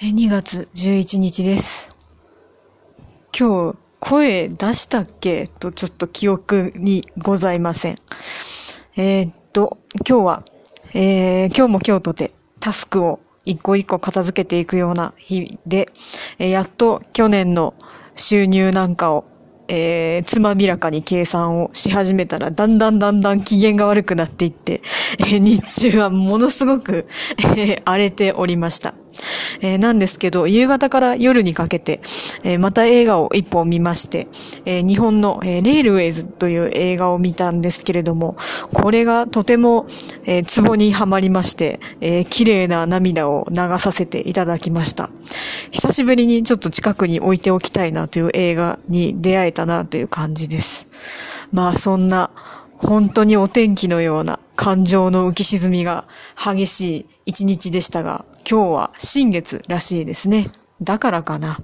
2月11日です。今日、声出したっけ？とちょっと記憶にございません。えー、っと、今日は、えー、今日も今日とてタスクを一個一個片付けていくような日で、えーやっと去年の収入なんかを、えー、つまびらかに計算をし始めたら、だんだんだんだん機嫌が悪くなっていって、えー日中はものすごく、えー荒れておりました。えーなんですけど、夕方から夜にかけて、えーまた映画を一本見まして、えー日本の、えーレールウェイズという映画を見たんですけれども、これがとても、えーツボにはまりまして、え綺麗な涙を流させていただきました。久しぶりにちょっと近くに置いておきたいなという映画に出会えたなという感じです。まあそんな、本当にお天気のような感情の浮き沈みが激しい一日でしたが、今日は新月らしいですね。だからかな。